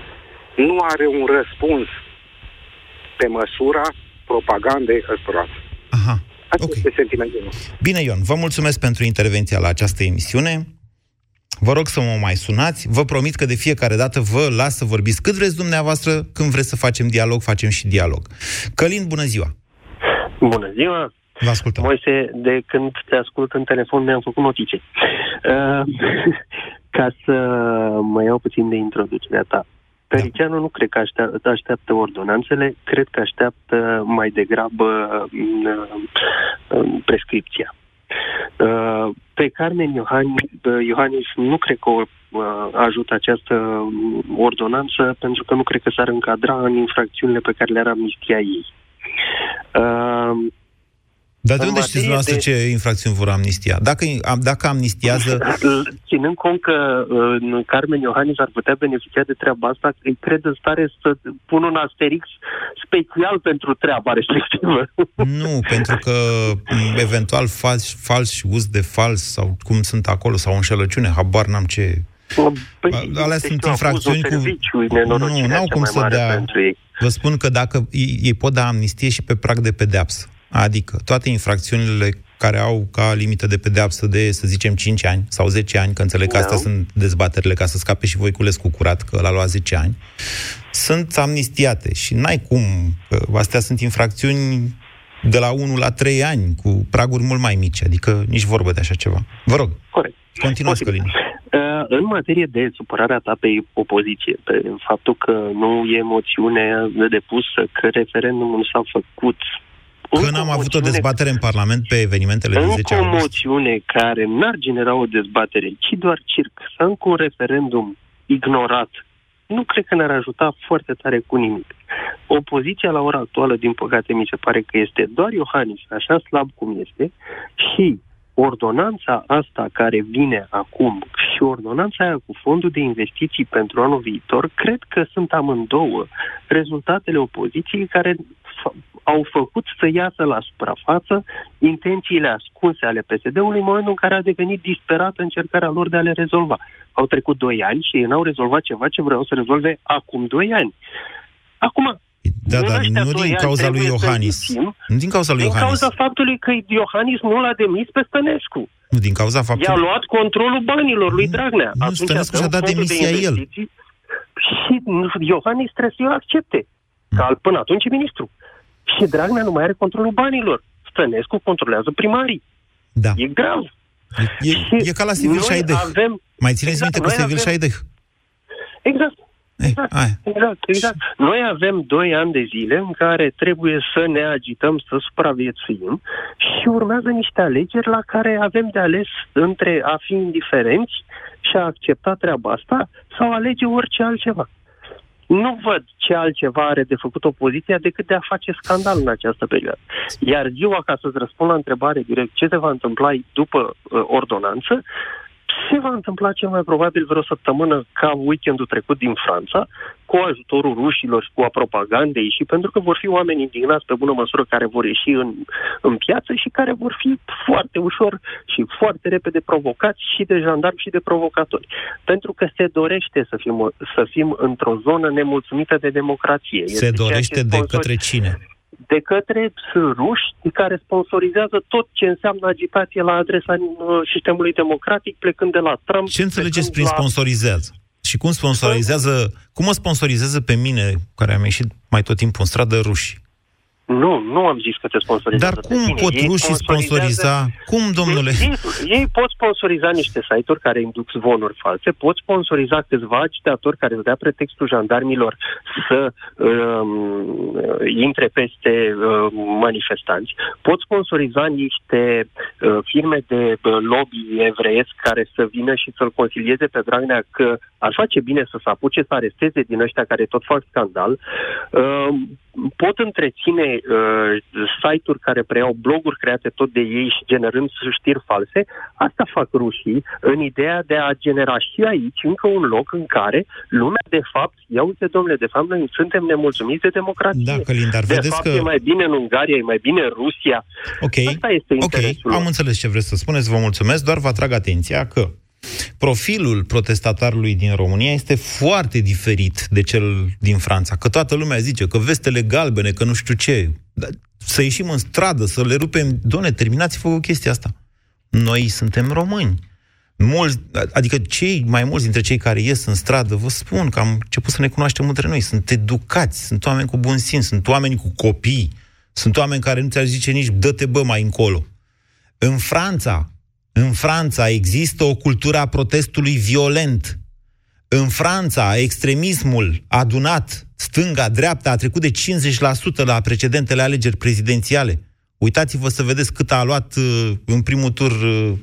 nu are un răspuns pe măsura propagandei ăstora. Aha. Asta okay. este sentimentul meu. Bine, Ion, vă mulțumesc pentru intervenția la această emisiune. Vă rog să mă mai sunați. Vă promit că de fiecare dată vă las să vorbiți cât vreți dumneavoastră. Când vreți să facem dialog, facem și dialog. Călin, bună ziua! Bună ziua! Vă ascultăm. Moise, de când te ascult în telefon, mi-am făcut notițe. Uh, ca să mă iau puțin de introducerea ta. Pericianu nu cred că așteaptă, așteaptă ordonanțele, cred că așteaptă mai degrabă uh, prescripția. Uh, pe Carmen Iohannis nu cred că o uh, ajută această ordonanță pentru că nu cred că s-ar încadra în infracțiunile pe care le-ar amnistia ei. Dar de unde știți dumneavoastră de... ce infracțiuni vor amnistia? Dacă, dacă amnistiază... Ținând cont că uh, Carmen Iohannis ar putea beneficia de treaba asta, îi cred în stare să pun un asterix special pentru treaba respectivă. Nu, pentru că mm, eventual fals, fals și uz de fals sau cum sunt acolo, sau înșelăciune, habar n-am ce... Păi, Alea sunt infracțiuni cu... Nu, n-au cum să dea... Vă spun că dacă ei, ei pot da amnistie și pe prag de pedeapsă. Adică toate infracțiunile care au ca limită de pedeapsă de, să zicem, 5 ani sau 10 ani, că înțeleg că astea da. sunt dezbaterile ca să scape și Voiculescu curat, că l-a luat 10 ani, sunt amnistiate și n-ai cum, că astea sunt infracțiuni de la 1 la 3 ani, cu praguri mult mai mici, adică nici vorbă de așa ceva. Vă rog. Corect. Continuați, Călin. Uh, în materie de supărarea ta pe opoziție, pe faptul că nu e moțiune de depusă, că referendumul s-a făcut Că n-am avut o dezbatere în Parlament pe evenimentele din 10 august. o moțiune care n-ar genera o dezbatere, ci doar circ, să încă un referendum ignorat, nu cred că ne-ar ajuta foarte tare cu nimic. Opoziția la ora actuală, din păcate, mi se pare că este doar Iohannis, așa slab cum este, și ordonanța asta care vine acum și ordonanța aia cu fondul de investiții pentru anul viitor, cred că sunt amândouă rezultatele opoziției care au făcut să iasă la suprafață intențiile ascunse ale PSD-ului în momentul în care a devenit disperată încercarea lor de a le rezolva. Au trecut doi ani și ei n-au rezolvat ceva ce vreau să rezolve acum doi ani. Acum, da, dar nu din cauza lui Iohannis. Nu din cauza lui din Iohannis. Din cauza faptului că Iohannis nu l-a demis pe Stănescu. Nu, din cauza faptului... I-a luat controlul banilor lui Dragnea. Nu, Atunci Stănescu și-a dat demisia de el. Și Iohannis trebuie să o accepte. Ca până atunci e ministru. Și Dragnea nu mai are controlul banilor. Stănescu controlează primarii. Da. E grav. E, e, e ca la Sevil Șaideh. Avem... Mai țineți exact, minte cu Sevil avem... Șaideh? Exact. Exact, exact, exact. Noi avem doi ani de zile în care trebuie să ne agităm, să supraviețuim și urmează niște alegeri la care avem de ales între a fi indiferenți și a accepta treaba asta sau alege orice altceva. Nu văd ce altceva are de făcut opoziția decât de a face scandal în această perioadă. Iar ziua, ca să-ți răspund la întrebare direct ce se va întâmpla după uh, ordonanță, se va întâmpla cel mai probabil vreo săptămână ca weekendul trecut din Franța, cu ajutorul rușilor și cu a propagandei și pentru că vor fi oameni indignați pe bună măsură care vor ieși în, în piață și care vor fi foarte ușor și foarte repede provocați și de jandarmi și de provocatori. Pentru că se dorește să fim, să fim într-o zonă nemulțumită de democrație. Se este dorește de către cine? De către ruși care sponsorizează tot ce înseamnă agitație la adresa uh, sistemului democratic, plecând de la Trump. Ce înțelegeți prin la... sponsorizează? Și cum sponsorizează, cum mă sponsorizează pe mine, care am ieșit mai tot timpul în stradă, ruși? Nu, nu am zis că te sponsorizează Dar cum pe tine. pot Ei rușii sponsoriza? Cum, domnule? Ei, ei, ei pot sponsoriza niște site-uri care induc zvonuri false, pot sponsoriza câțiva agitatori care îți dea pretextul jandarmilor să um, intre peste um, manifestanți, pot sponsoriza niște uh, firme de uh, lobby evreiesc care să vină și să-l consilieze pe Dragnea că ar face bine să se apuce să aresteze din ăștia care tot fac scandal. Uh, pot întreține uh, site-uri care preiau bloguri create tot de ei și generând știri false. Asta fac rușii în ideea de a genera și aici încă un loc în care lumea de fapt, ia uite domnule, de fapt noi suntem nemulțumiți de democrație. Da, Călin, dar de vedeți fapt că... e mai bine în Ungaria, e mai bine în Rusia. Ok, Asta este interesul. ok, am înțeles ce vreți să spuneți, vă mulțumesc, doar vă atrag atenția că profilul protestatarului din România este foarte diferit de cel din Franța. Că toată lumea zice că vestele galbene, că nu știu ce. Dar să ieșim în stradă, să le rupem... Doamne, terminați-vă cu chestia asta. Noi suntem români. Mulți, adică cei mai mulți dintre cei care ies în stradă, vă spun că am început să ne cunoaștem între noi. Sunt educați, sunt oameni cu bun simț, sunt oameni cu copii, sunt oameni care nu ți-ar zice nici dă-te bă mai încolo. În Franța, în Franța există o cultură a protestului violent. În Franța, extremismul adunat, stânga, dreapta, a trecut de 50% la precedentele alegeri prezidențiale. Uitați-vă să vedeți cât a luat uh, în primul tur uh,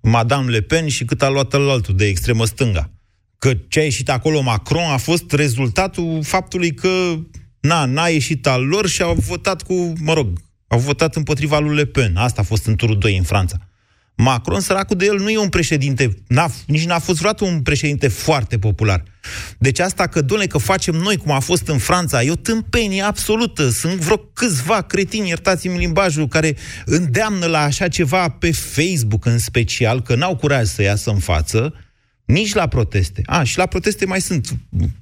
Madame Le Pen și cât a luat altul de extremă stânga. Că ce a ieșit acolo Macron a fost rezultatul faptului că na, n-a ieșit al lor și au votat cu, mă rog, au votat împotriva lui Le Pen. Asta a fost în turul 2 în Franța. Macron, săracul de el, nu e un președinte, n-a, nici n-a fost vreodată un președinte foarte popular. Deci asta că, doamne, că facem noi, cum a fost în Franța, e o tâmpenie absolută. Sunt vreo câțiva cretini, iertați-mi limbajul, care îndeamnă la așa ceva pe Facebook în special, că n-au curaj să iasă în față, nici la proteste. A, și la proteste mai sunt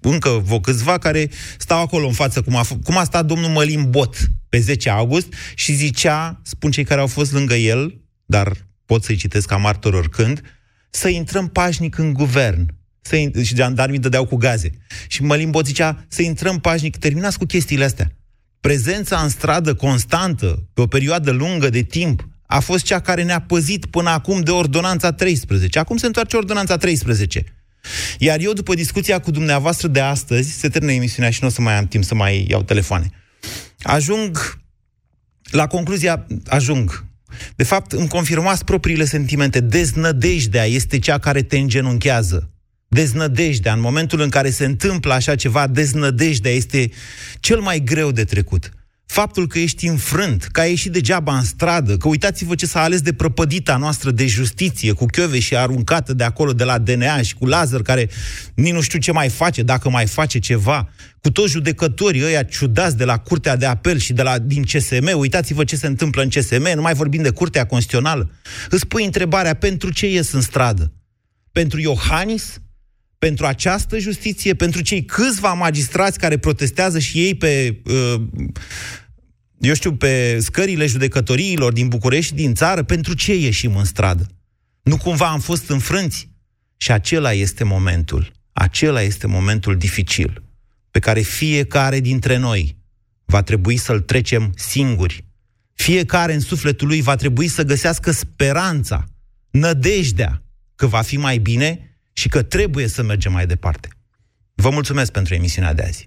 încă vă câțiva care stau acolo în față, cum a, f- cum a stat domnul Mălin Bot pe 10 august și zicea, spun cei care au fost lângă el, dar pot să-i citesc ca martor oricând, să intrăm pașnic în guvern. Să in- și jandarmii dădeau cu gaze. Și Mălin Bot zicea să intrăm pașnic, terminați cu chestiile astea. Prezența în stradă constantă, pe o perioadă lungă de timp, a fost cea care ne-a păzit până acum de ordonanța 13. Acum se întoarce ordonanța 13. Iar eu, după discuția cu dumneavoastră de astăzi, se termină emisiunea și nu o să mai am timp să mai iau telefoane. Ajung la concluzia, ajung. De fapt, îmi confirmați propriile sentimente. Deznădejdea este cea care te îngenunchează. Deznădejdea, în momentul în care se întâmplă așa ceva, deznădejdea este cel mai greu de trecut. Faptul că ești înfrânt, că ai ieșit degeaba în stradă, că uitați-vă ce s-a ales de prăpădita noastră de justiție, cu chiove și aruncată de acolo de la DNA și cu laser care nici nu știu ce mai face, dacă mai face ceva, cu toți judecătorii ăia ciudați de la Curtea de Apel și de la, din CSM, uitați-vă ce se întâmplă în CSM, nu mai vorbim de Curtea Constituțională. Îți pui întrebarea, pentru ce ies în stradă? Pentru Iohannis? Pentru această justiție? Pentru cei câțiva magistrați care protestează și ei pe... Uh, eu știu, pe scările judecătoriilor din București și din țară, pentru ce ieșim în stradă? Nu cumva am fost înfrânți? Și acela este momentul, acela este momentul dificil, pe care fiecare dintre noi va trebui să-l trecem singuri. Fiecare în sufletul lui va trebui să găsească speranța, nădejdea că va fi mai bine și că trebuie să mergem mai departe. Vă mulțumesc pentru emisiunea de azi.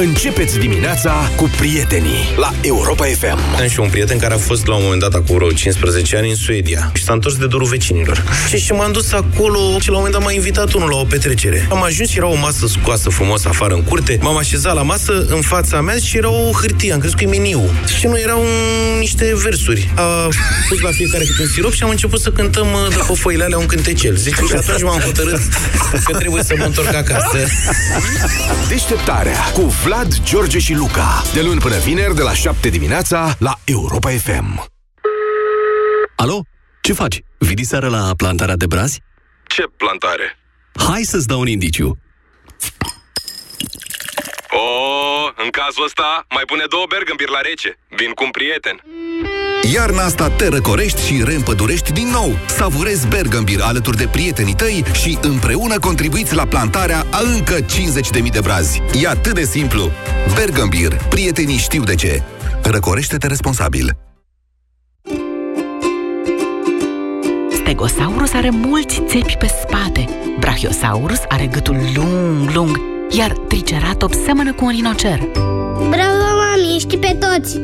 Începeți dimineața cu prietenii la Europa FM. Am și un prieten care a fost la un moment dat acum vreo 15 ani în Suedia și s-a întors de dorul vecinilor. Și, și m-am dus acolo și la un moment dat m-a invitat unul la o petrecere. Am ajuns și era o masă scoasă frumos afară în curte. M-am așezat la masă în fața mea și era o hârtie, am crezut că e meniu. Și nu erau niște versuri. A pus la fiecare câte un sirop și am început să cântăm uh, după foile alea un cântecel. Zice, și atunci m-am hotărât că trebuie să mă întorc acasă. Deșteptarea cu Vlad, George și Luca. De luni până vineri, de la 7 dimineața, la Europa FM. Alo? Ce faci? Vii seara la plantarea de brazi? Ce plantare? Hai să-ți dau un indiciu. Oh, în cazul ăsta, mai pune două bergambir la rece. Vin cu un prieten. Iarna asta te răcorești și reîmpădurești din nou. Savurezi Bergambir alături de prietenii tăi și împreună contribuiți la plantarea a încă 50.000 de brazi. E atât de simplu. Bergambir. Prietenii știu de ce. Răcorește-te responsabil. Stegosaurus are mulți țepi pe spate. Brachiosaurus are gâtul lung, lung, iar Triceratops seamănă cu un rinocer. Bravo, mami, știi pe toți!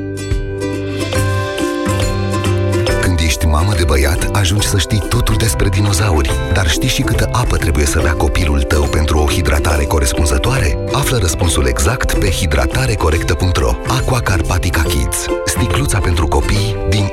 Când ești mamă de băiat, ajungi să știi totul despre dinozauri. Dar știi și câtă apă trebuie să bea copilul tău pentru o hidratare corespunzătoare? Află răspunsul exact pe hidratarecorectă.ro Aqua Carpatica Kids. Sticluța pentru copii din